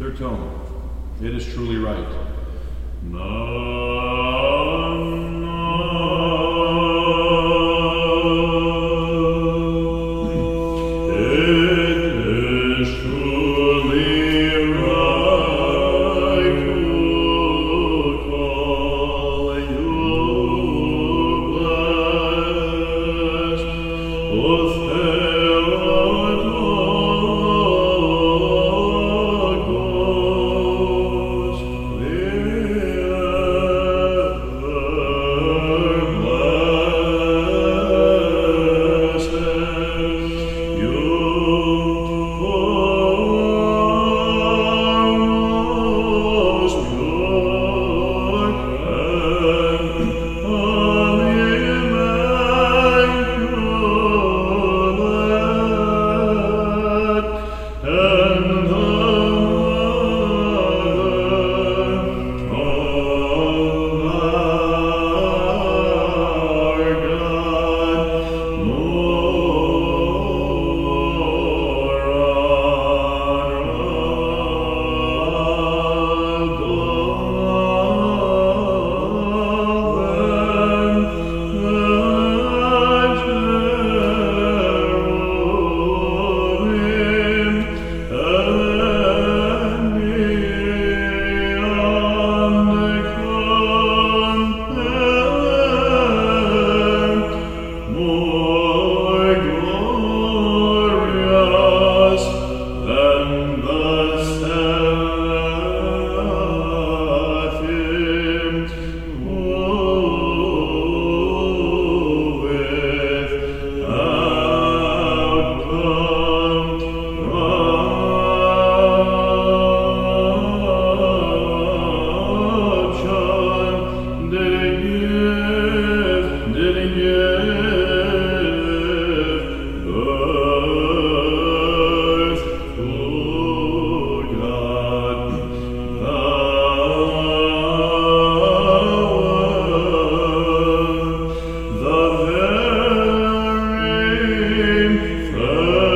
Third tone. It is truly right. It The Oh.